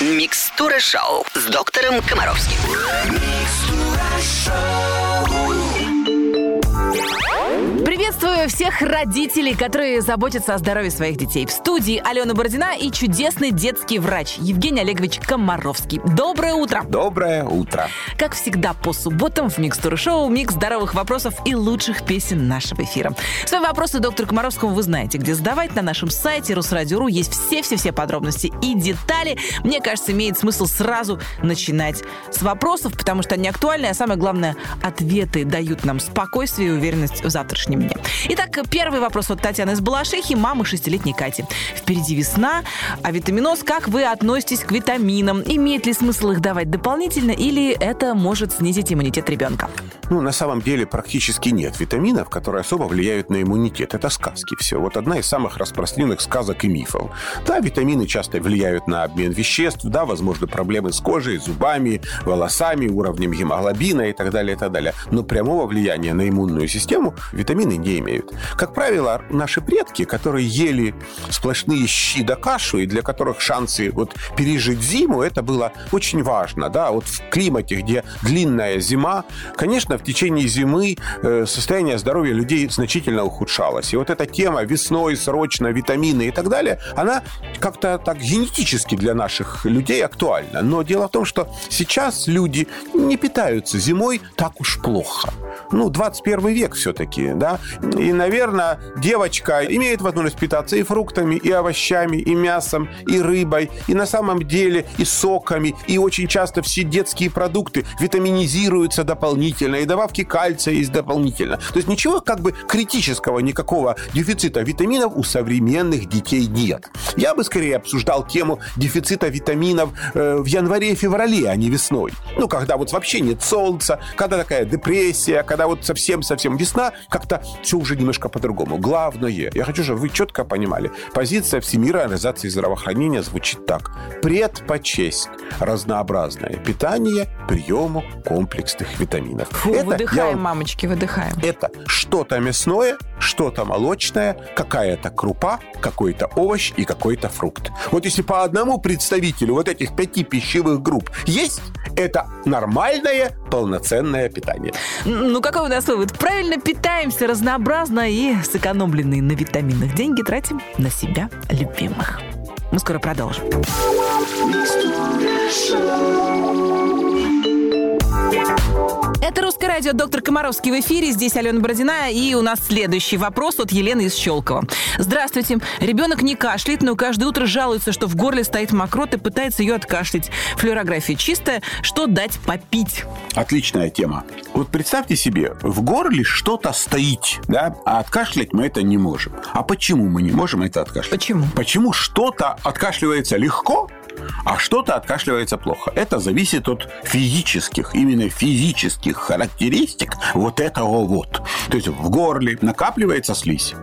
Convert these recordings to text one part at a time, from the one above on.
Микстура шоу с доктором Комаровским. Приветствую всех родителей, которые заботятся о здоровье своих детей. В студии Алена Бородина и чудесный детский врач Евгений Олегович Комаровский. Доброе утро! Доброе утро. Как всегда, по субботам в Микстура Шоу микс здоровых вопросов и лучших песен нашего эфира. Свои вопросы доктору Комаровскому вы знаете, где задавать. На нашем сайте Русрадио.ру есть все-все-все подробности и детали. Мне кажется, имеет смысл сразу начинать с вопросов, потому что они актуальны, а самое главное, ответы дают нам спокойствие и уверенность в завтрашнем дне. Итак, первый вопрос от Татьяны из Балашихи, мамы шестилетней Кати. Впереди весна, а витаминоз, как вы относитесь к витаминам? Имеет ли смысл их давать дополнительно или это может снизить иммунитет ребенка? Ну, на самом деле практически нет витаминов, которые особо влияют на иммунитет. Это сказки все. Вот одна из самых распространенных сказок и мифов. Да, витамины часто влияют на обмен веществ, да, возможно, проблемы с кожей, зубами, волосами, уровнем гемоглобина и так далее, и так далее. Но прямого влияния на иммунную систему витамины не имеют. Как правило, наши предки, которые ели сплошные щи да кашу, и для которых шансы вот пережить зиму, это было очень важно, да, вот в климате, где длинная зима, конечно, в течение зимы э, состояние здоровья людей значительно ухудшалось. И вот эта тема весной, срочно, витамины и так далее, она как-то так генетически для наших людей актуальна. Но дело в том, что сейчас люди не питаются зимой так уж плохо. Ну, 21 век все-таки, да. И, наверное, девочка имеет возможность питаться и фруктами, и овощами, и мясом, и рыбой, и на самом деле и соками, и очень часто все детские продукты витаминизируются дополнительно, и добавки кальция есть дополнительно. То есть ничего как бы критического, никакого дефицита витаминов у современных детей нет. Я бы скорее обсуждал тему дефицита витаминов э, в январе-феврале, а не весной. Ну, когда вот вообще нет солнца, когда такая депрессия, когда вот совсем-совсем весна, как-то все уже немножко по-другому. Главное, я хочу, чтобы вы четко понимали, позиция Всемирной организации здравоохранения звучит так. Предпочесть разнообразное питание приему комплексных витаминов. Фу, Это выдыхаем, я вам- мамочки, выдыхаем. это что-то мясное, что-то молочное, какая-то крупа, какой-то овощ и какой-то фрукт. Вот если по одному представителю вот этих пяти пищевых групп есть, это нормальное полноценное питание. Ну, какой у нас вывод? Правильно питаемся разнообразно и сэкономленные на витаминах деньги тратим на себя любимых. Мы скоро продолжим. Это «Русское радио». Доктор Комаровский в эфире. Здесь Алена Бородина. И у нас следующий вопрос от Елены из Щелкова. Здравствуйте. Ребенок не кашляет, но каждое утро жалуется, что в горле стоит мокрот и пытается ее откашлять. Флюорография чистая. Что дать попить? Отличная тема. Вот представьте себе, в горле что-то стоит, да, а откашлять мы это не можем. А почему мы не можем это откашлять? Почему? Почему что-то откашливается легко, а что-то откашливается плохо. Это зависит от физических, именно физических характеристик вот этого вот. То есть в горле накапливается слизь.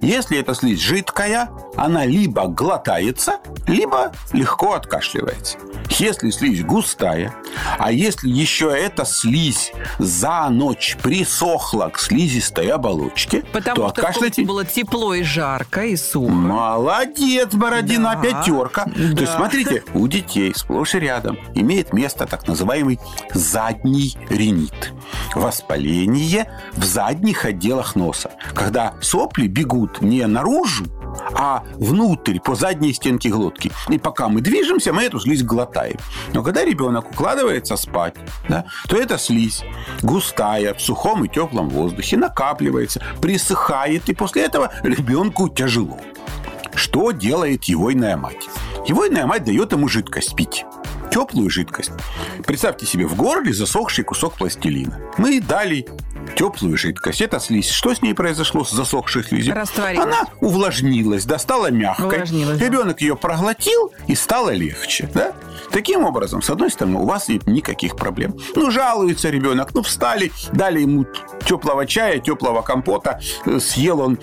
Если эта слизь жидкая, она либо глотается, либо легко откашливается. Если слизь густая, а если еще эта слизь за ночь присохла к слизистой оболочке, Потому то что комнате было тепло и жарко, и сухо. Молодец, Бородина, Да. пятерка. То Да. есть, смотрите, у детей сплошь и рядом имеет место так называемый задний ринит. Воспаление в задних отделах носа. Когда сопли бегут не наружу, а внутрь, по задней стенке глотки. И пока мы движемся, мы эту слизь глотаем. Но когда ребенок укладывается спать, да, то эта слизь густая, в сухом и теплом воздухе накапливается, присыхает, и после этого ребенку тяжело. Что делает егойная мать? Егойная мать дает ему жидкость пить. Теплую жидкость. Представьте себе в горле засохший кусок пластилина. Мы дали теплую жидкость. Это слизь. Что с ней произошло с засохшей слизью? Растворилась. Она увлажнилась, да, стала мягкой. Увлажнилась, да. Ребенок ее проглотил и стало легче. Да? Таким образом, с одной стороны, у вас нет никаких проблем. Ну, жалуется ребенок, ну, встали, дали ему теплого чая, теплого компота, э, съел он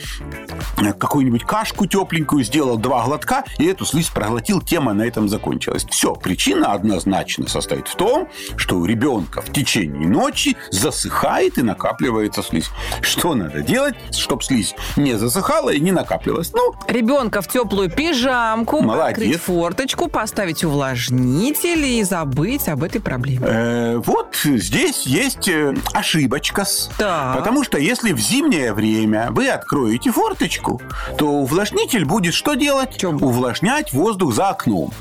э, какую-нибудь кашку тепленькую, сделал два глотка, и эту слизь проглотил, тема на этом закончилась. Все, причина однозначно состоит в том, что у ребенка в течение ночи засыхает и накапливается накапливается слизь. Что надо делать, чтобы слизь не засыхала и не накапливалась? Ну, Ребенка в теплую пижамку, Молодец. открыть форточку, поставить увлажнитель и забыть об этой проблеме. Э, вот здесь есть э, ошибочка. Так. Потому что если в зимнее время вы откроете форточку, то увлажнитель будет что делать? Чем? Увлажнять воздух за окном.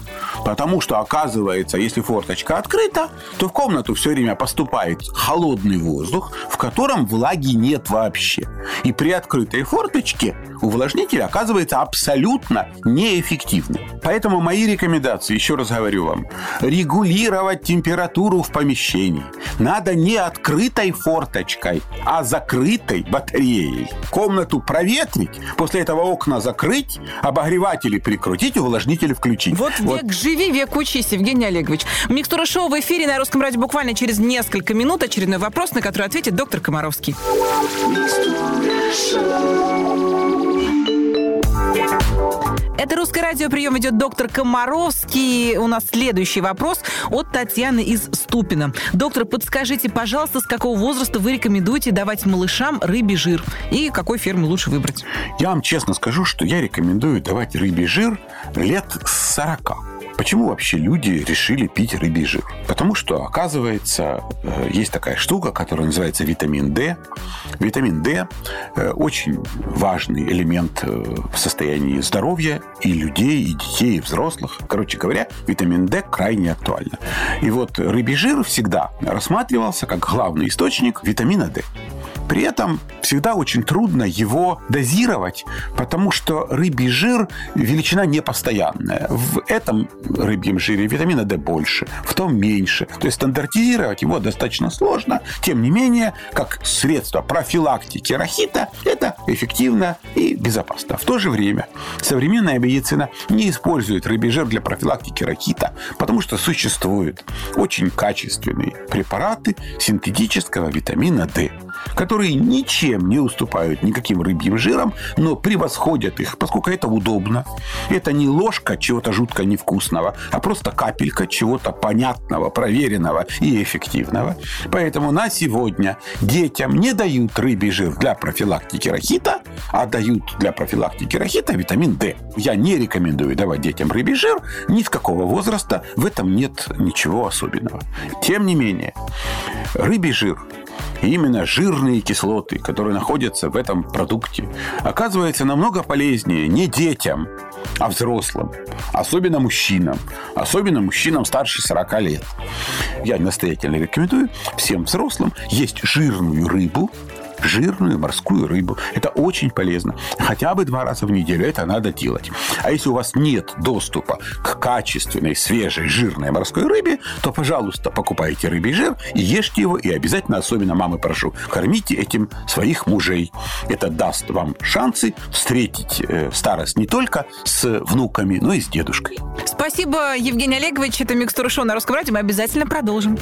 Потому что, оказывается, если форточка открыта, то в комнату все время поступает холодный воздух, в котором влаги нет вообще. И при открытой форточке увлажнитель оказывается абсолютно неэффективным. Поэтому мои рекомендации, еще раз говорю вам, регулировать температуру в помещении. Надо не открытой форточкой, а закрытой батареей. Комнату проветрить, после этого окна закрыть, обогреватели прикрутить, увлажнители включить. Вот век живи, век учись, Евгений Олегович. Микстура шоу в эфире на Русском радио буквально через несколько минут. Очередной вопрос, на который ответит доктор Комаровский. Это «Русское радио». Прием ведет доктор Комаровский. У нас следующий вопрос от Татьяны из Ступина. Доктор, подскажите, пожалуйста, с какого возраста вы рекомендуете давать малышам рыбий жир? И какой фермы лучше выбрать? Я вам честно скажу, что я рекомендую давать рыбий жир лет с 40. Почему вообще люди решили пить рыбий жир? Потому что, оказывается, э, есть такая штука, которая называется витамин D. Витамин D э, очень важный элемент э, в состоянии здоровья и людей, и детей, и взрослых. Короче говоря, витамин D крайне актуально. И вот рыбий жир всегда рассматривался как главный источник витамина D. При этом всегда очень трудно его дозировать, потому что рыбий жир величина непостоянная. В этом рыбьем жире витамина D больше, в том меньше. То есть стандартизировать его достаточно сложно. Тем не менее, как средство профилактики рахита, это эффективно и безопасно. В то же время современная медицина не использует рыбий жир для профилактики рахита, потому что существуют очень качественные препараты синтетического витамина D, которые ничем не уступают никаким рыбьим жирам, но превосходят их, поскольку это удобно. Это не ложка чего-то жутко невкусного, а просто капелька чего-то понятного, проверенного и эффективного. Поэтому на сегодня детям не дают рыбий жир для профилактики рахита, а дают для профилактики рахита витамин D. Я не рекомендую давать детям рыбий жир ни с какого возраста. В этом нет ничего особенного. Тем не менее, рыбий жир и именно жирные кислоты, которые находятся в этом продукте, оказывается намного полезнее не детям, а взрослым, особенно мужчинам, особенно мужчинам старше 40 лет. Я настоятельно рекомендую всем взрослым есть жирную рыбу, жирную морскую рыбу. Это очень полезно. Хотя бы два раза в неделю это надо делать. А если у вас нет доступа к качественной, свежей, жирной морской рыбе, то, пожалуйста, покупайте рыбий жир и ешьте его. И обязательно, особенно мамы прошу, кормите этим своих мужей. Это даст вам шансы встретить э, старость не только с внуками, но и с дедушкой. Спасибо, Евгений Олегович. Это «Микстура шоу» на Русском радио. Мы обязательно продолжим.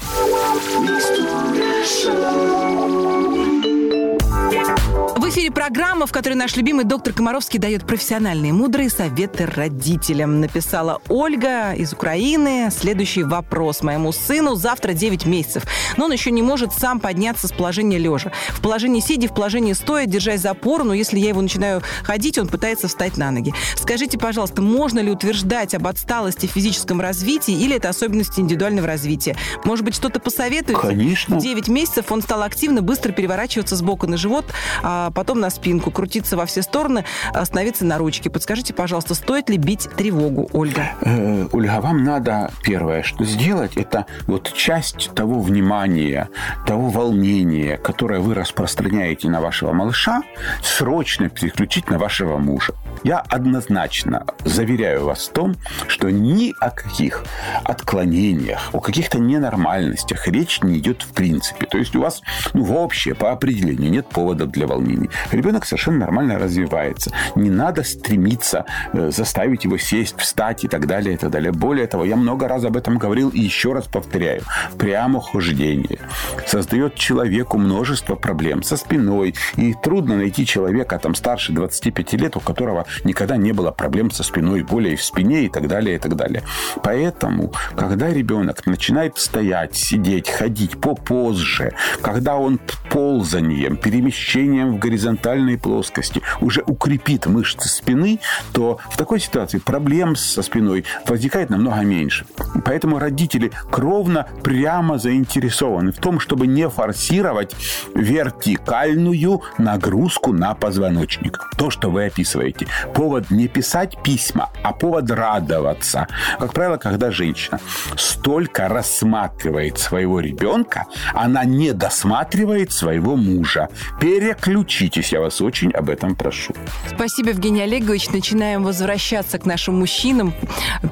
В эфире программа, в которой наш любимый доктор Комаровский дает профессиональные мудрые советы родителям. Написала Ольга из Украины. Следующий вопрос моему сыну. Завтра 9 месяцев. Но он еще не может сам подняться с положения лежа. В положении сидя, в положении стоя, держась за опору, но если я его начинаю ходить, он пытается встать на ноги. Скажите, пожалуйста, можно ли утверждать об отсталости в физическом развитии или это особенности индивидуального развития? Может быть, что-то посоветуете? Конечно. 9 месяцев он стал активно, быстро переворачиваться с бока на живот, а потом на спинку, крутиться во все стороны, становиться на ручки. Подскажите, пожалуйста, стоит ли бить тревогу, Ольга? Э, Ольга, вам надо первое, что сделать, это вот часть того внимания, того волнения, которое вы распространяете на вашего малыша, срочно переключить на вашего мужа. Я однозначно заверяю вас в том, что ни о каких отклонениях, о каких-то ненормальностях речь не идет в принципе. То есть у вас ну, вообще по определению нет поводов для волнений. Ребенок совершенно нормально развивается. Не надо стремиться э, заставить его сесть, встать и так далее, и так далее. Более того, я много раз об этом говорил и еще раз повторяю. Прямохождение создает человеку множество проблем со спиной. И трудно найти человека там старше 25 лет, у которого никогда не было проблем со спиной, боли в спине и так далее, и так далее. Поэтому, когда ребенок начинает стоять, сидеть, ходить попозже, когда он ползанием, перемещением в горизонтальной плоскости уже укрепит мышцы спины, то в такой ситуации проблем со спиной возникает намного меньше. Поэтому родители кровно прямо заинтересованы в том, чтобы не форсировать вертикальную нагрузку на позвоночник. То, что вы описываете. Повод не писать письма, а повод радоваться. Как правило, когда женщина столько рассматривает своего ребенка, она не досматривает своего мужа. Переключитесь, я вас очень об этом прошу. Спасибо, Евгений Олегович. Начинаем возвращаться к нашим мужчинам.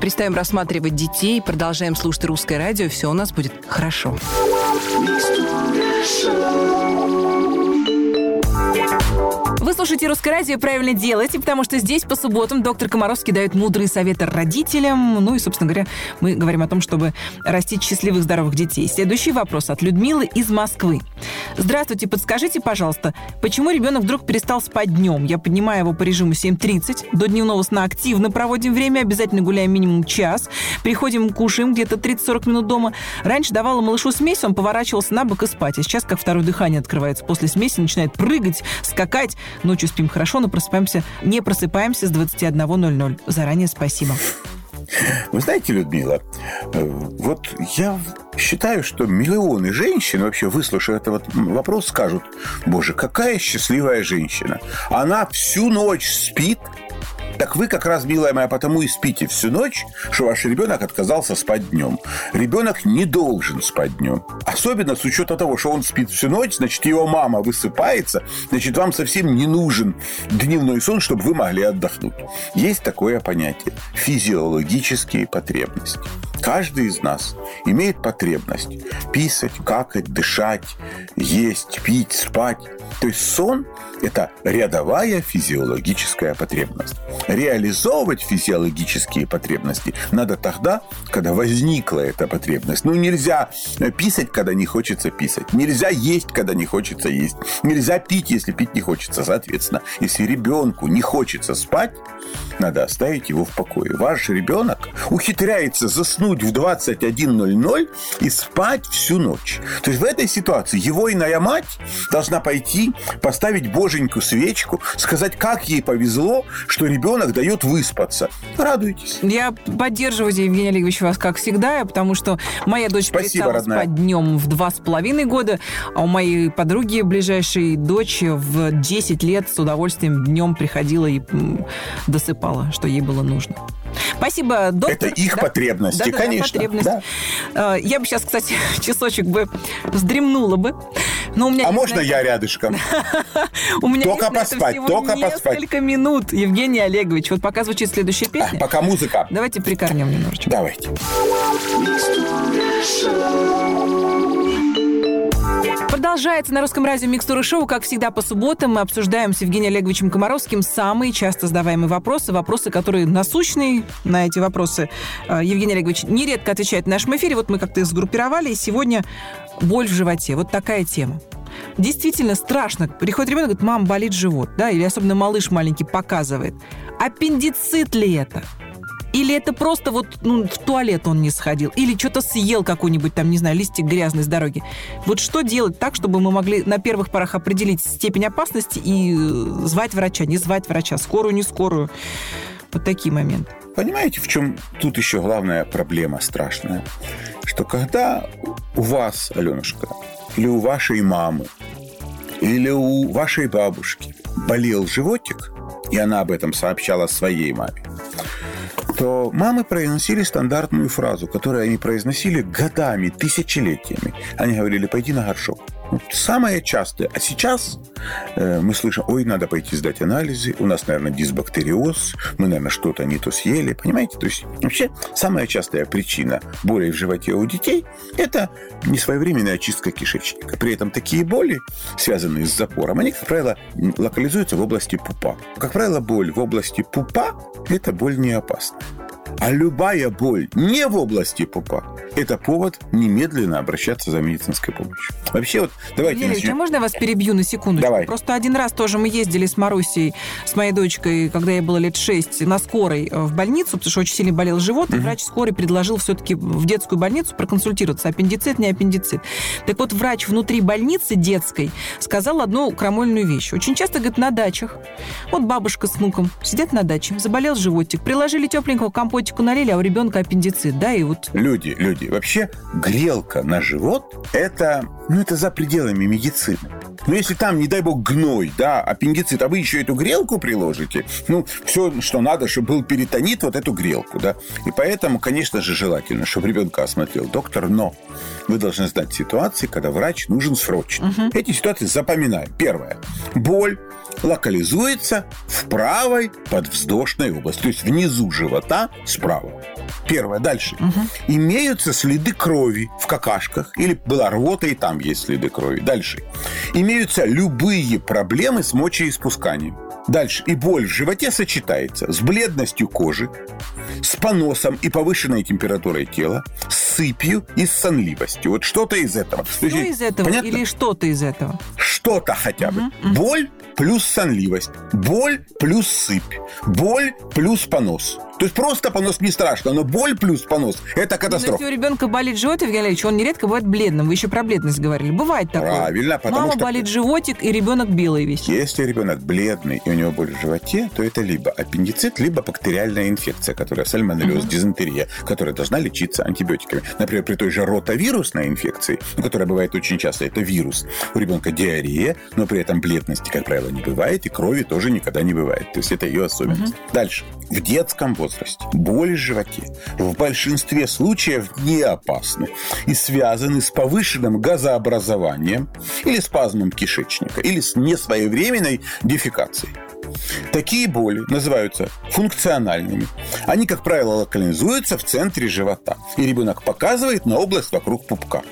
Перестаем рассматривать детей, продолжаем слушать русское радио. Все у нас будет хорошо. Вы слушаете «Русское радио» правильно делаете, потому что здесь по субботам доктор Комаровский дает мудрые советы родителям. Ну и, собственно говоря, мы говорим о том, чтобы растить счастливых, здоровых детей. Следующий вопрос от Людмилы из Москвы. Здравствуйте, подскажите, пожалуйста, почему ребенок вдруг перестал спать днем? Я поднимаю его по режиму 7.30. До дневного сна активно проводим время, обязательно гуляем минимум час. Приходим, кушаем где-то 30-40 минут дома. Раньше давала малышу смесь, он поворачивался на бок и спать. А сейчас, как второе дыхание открывается после смеси, начинает прыгать, скакать. Ночью спим хорошо, но просыпаемся, не просыпаемся с 21.00. Заранее спасибо. Вы знаете, Людмила, э, вот я считаю, что миллионы женщин, вообще выслушав этот вопрос, скажут, боже, какая счастливая женщина. Она всю ночь спит, так вы как раз, милая моя, потому и спите всю ночь, что ваш ребенок отказался спать днем. Ребенок не должен спать днем. Особенно с учетом того, что он спит всю ночь, значит, его мама высыпается, значит, вам совсем не нужен дневной сон, чтобы вы могли отдохнуть. Есть такое понятие – физиологические потребности. Каждый из нас имеет потребность писать, какать, дышать, есть, пить, спать. То есть сон – это рядовая физиологическая потребность. Реализовывать физиологические потребности надо тогда, когда возникла эта потребность. Ну, нельзя писать, когда не хочется писать. Нельзя есть, когда не хочется есть. Нельзя пить, если пить не хочется. Соответственно, если ребенку не хочется спать, надо оставить его в покое. Ваш ребенок ухитряется заснуть в 21.00 и спать всю ночь. То есть в этой ситуации его иная мать должна пойти, поставить боженьку свечку, сказать, как ей повезло, что ребенок дает выспаться. Радуйтесь. Я поддерживаю, Евгений Олегович, вас как всегда, потому что моя дочь Спасибо, перестала родная. спать днем в два с половиной года, а у моей подруги ближайшей дочь в 10 лет с удовольствием днем приходила и досыпала, что ей было нужно. Спасибо, доктор. Это их да? потребности, да, да, конечно. Потребность. Да. Я бы сейчас, кстати, часочек бы вздремнула бы. Но у меня а можно я рядышком? У меня только поспать, только поспать. Несколько минут, Евгений Олегович. Вот пока звучит следующая песня. Пока музыка. Давайте прикорнем немножечко. Давайте. Продолжается на русском радио Микстуры Шоу. Как всегда, по субботам мы обсуждаем с Евгением Олеговичем Комаровским самые часто задаваемые вопросы, вопросы, которые насущные. На эти вопросы э, Евгений Олегович нередко отвечает в нашем эфире. Вот мы как-то их сгруппировали, и сегодня боль в животе. Вот такая тема. Действительно страшно. Приходит ребенок, говорит, мам, болит живот, да, или особенно малыш маленький показывает. Аппендицит ли это? Или это просто вот ну, в туалет он не сходил? Или что-то съел какой-нибудь там, не знаю, листик грязный с дороги? Вот что делать так, чтобы мы могли на первых порах определить степень опасности и э, звать врача, не звать врача, скорую, не скорую? Вот такие моменты. Понимаете, в чем тут еще главная проблема страшная? Что когда у вас, Аленушка, или у вашей мамы, или у вашей бабушки болел животик, и она об этом сообщала своей маме, то мамы произносили стандартную фразу, которую они произносили годами, тысячелетиями. Они говорили, пойди на горшок. Вот самое частое. А сейчас э, мы слышим, ой, надо пойти сдать анализы, у нас, наверное, дисбактериоз, мы, наверное, что-то не то съели, понимаете? То есть вообще самая частая причина боли в животе у детей – это несвоевременная очистка кишечника. При этом такие боли, связанные с запором, они, как правило, локализуются в области пупа. Как правило, боль в области пупа – это боль не опасная. А любая боль не в области пупа – это повод немедленно обращаться за медицинской помощью. Вообще вот давайте Евгений Ильич, а начнем. можно я вас перебью на секундочку? Давай. Просто один раз тоже мы ездили с Марусей, с моей дочкой, когда ей было лет шесть, на скорой э, в больницу, потому что очень сильно болел живот, и врач скорой предложил все-таки в детскую больницу проконсультироваться, аппендицит, не аппендицит. Так вот, врач внутри больницы детской сказал одну крамольную вещь. Очень часто, говорит, на дачах. Вот бабушка с внуком сидят на даче, заболел животик, приложили тепленького компотику налили, а у ребенка аппендицит, да, и вот Люди, люди, вообще грелка на живот – это, ну, это за пределами медицины. Но если там, не дай бог, гной, да, аппендицит, а вы еще эту грелку приложите, ну, все, что надо, чтобы был перитонит, вот эту грелку, да. И поэтому, конечно же, желательно, чтобы ребенка осмотрел доктор, но вы должны знать ситуации, когда врач нужен срочно. Эти ситуации запоминаем. Первое. Боль локализуется в правой подвздошной области, то есть внизу живота справа. Первое. Дальше. Имеются следы крови в какашках или была рвота, и там есть следы крови. Дальше. Имеются любые проблемы с мочеиспусканием. Дальше. И боль в животе сочетается с бледностью кожи, с поносом и повышенной температурой тела, с сыпью и с сонливостью. Вот что-то из этого. То что есть, из этого понятно? или что-то из этого? что-то хотя бы. Боль плюс сонливость. Боль плюс сыпь. Боль плюс понос. То есть просто понос не страшно, но боль плюс понос – это Но если катастрофа. у ребенка болит живот, Евгений Ильич, он нередко бывает бледным. Вы еще про бледность говорили. Бывает такое. Правильно, потому Мама что- болит животик, и ребенок белый весь. Если ребенок бледный и у него боль в животе, то это либо аппендицит, либо бактериальная инфекция, которая сальмонеллез, дизентерия, которая должна лечиться антибиотиками. Например, при той же ротовирусной инфекции, которая бывает очень часто, это вирус. У ребенка диарея, но при этом бледности, как правило, не бывает, и крови тоже никогда не бывает. То есть это ее особенность. Дальше. В детском возрасте боли в животе в большинстве случаев не опасны и связаны с повышенным газообразованием или спазмом кишечника, или с несвоевременной дефекацией. Такие боли называются функциональными. Они, как правило, локализуются в центре живота. И ребенок показывает на область вокруг пупка.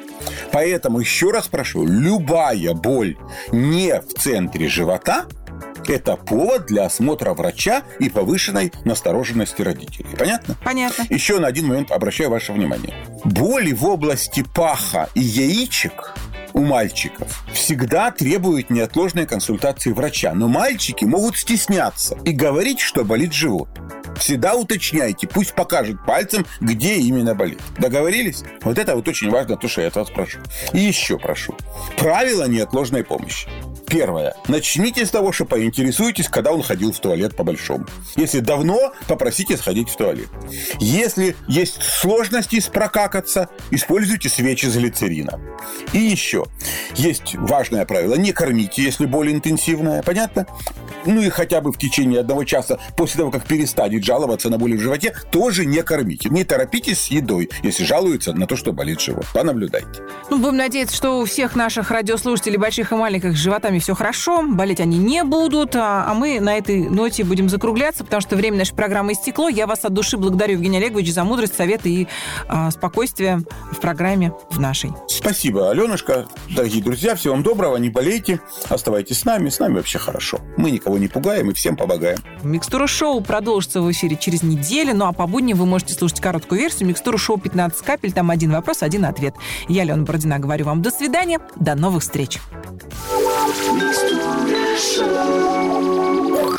Поэтому еще раз прошу, любая боль не в центре живота это повод для осмотра врача и повышенной настороженности родителей. Понятно? Понятно. Еще на один момент обращаю ваше внимание. Боли в области паха и яичек у мальчиков всегда требуют неотложной консультации врача. Но мальчики могут стесняться и говорить, что болит живот. Всегда уточняйте, пусть покажет пальцем, где именно болит. Договорились? Вот это вот очень важно, то, что я от вас прошу. И еще прошу. Правила неотложной помощи. Первое. Начните с того, что поинтересуйтесь, когда он ходил в туалет по-большому. Если давно, попросите сходить в туалет. Если есть сложности с прокакаться, используйте свечи с глицерином. И еще. Есть важное правило. Не кормите, если боль интенсивная. Понятно? Ну и хотя бы в течение одного часа после того, как перестанет жаловаться на боли в животе, тоже не кормите. Не торопитесь с едой, если жалуются на то, что болит живот. Понаблюдайте. Ну, будем надеяться, что у всех наших радиослушателей, больших и маленьких, с животами все хорошо, болеть они не будут, а, а мы на этой ноте будем закругляться, потому что время нашей программы истекло. Я вас от души благодарю, Евгений Олегович, за мудрость, советы и а, спокойствие в программе в нашей. Спасибо, Аленушка. Дорогие друзья, всего вам доброго, не болейте, оставайтесь с нами, с нами вообще хорошо. Мы никого не пугаем и всем помогаем. Микстура шоу продолжится в эфире через неделю, ну а по будням вы можете слушать короткую версию Микстура шоу 15 капель, там один вопрос, один ответ. Я, Лена Бородина, говорю вам до свидания, до новых встреч.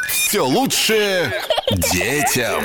Все лучше детям.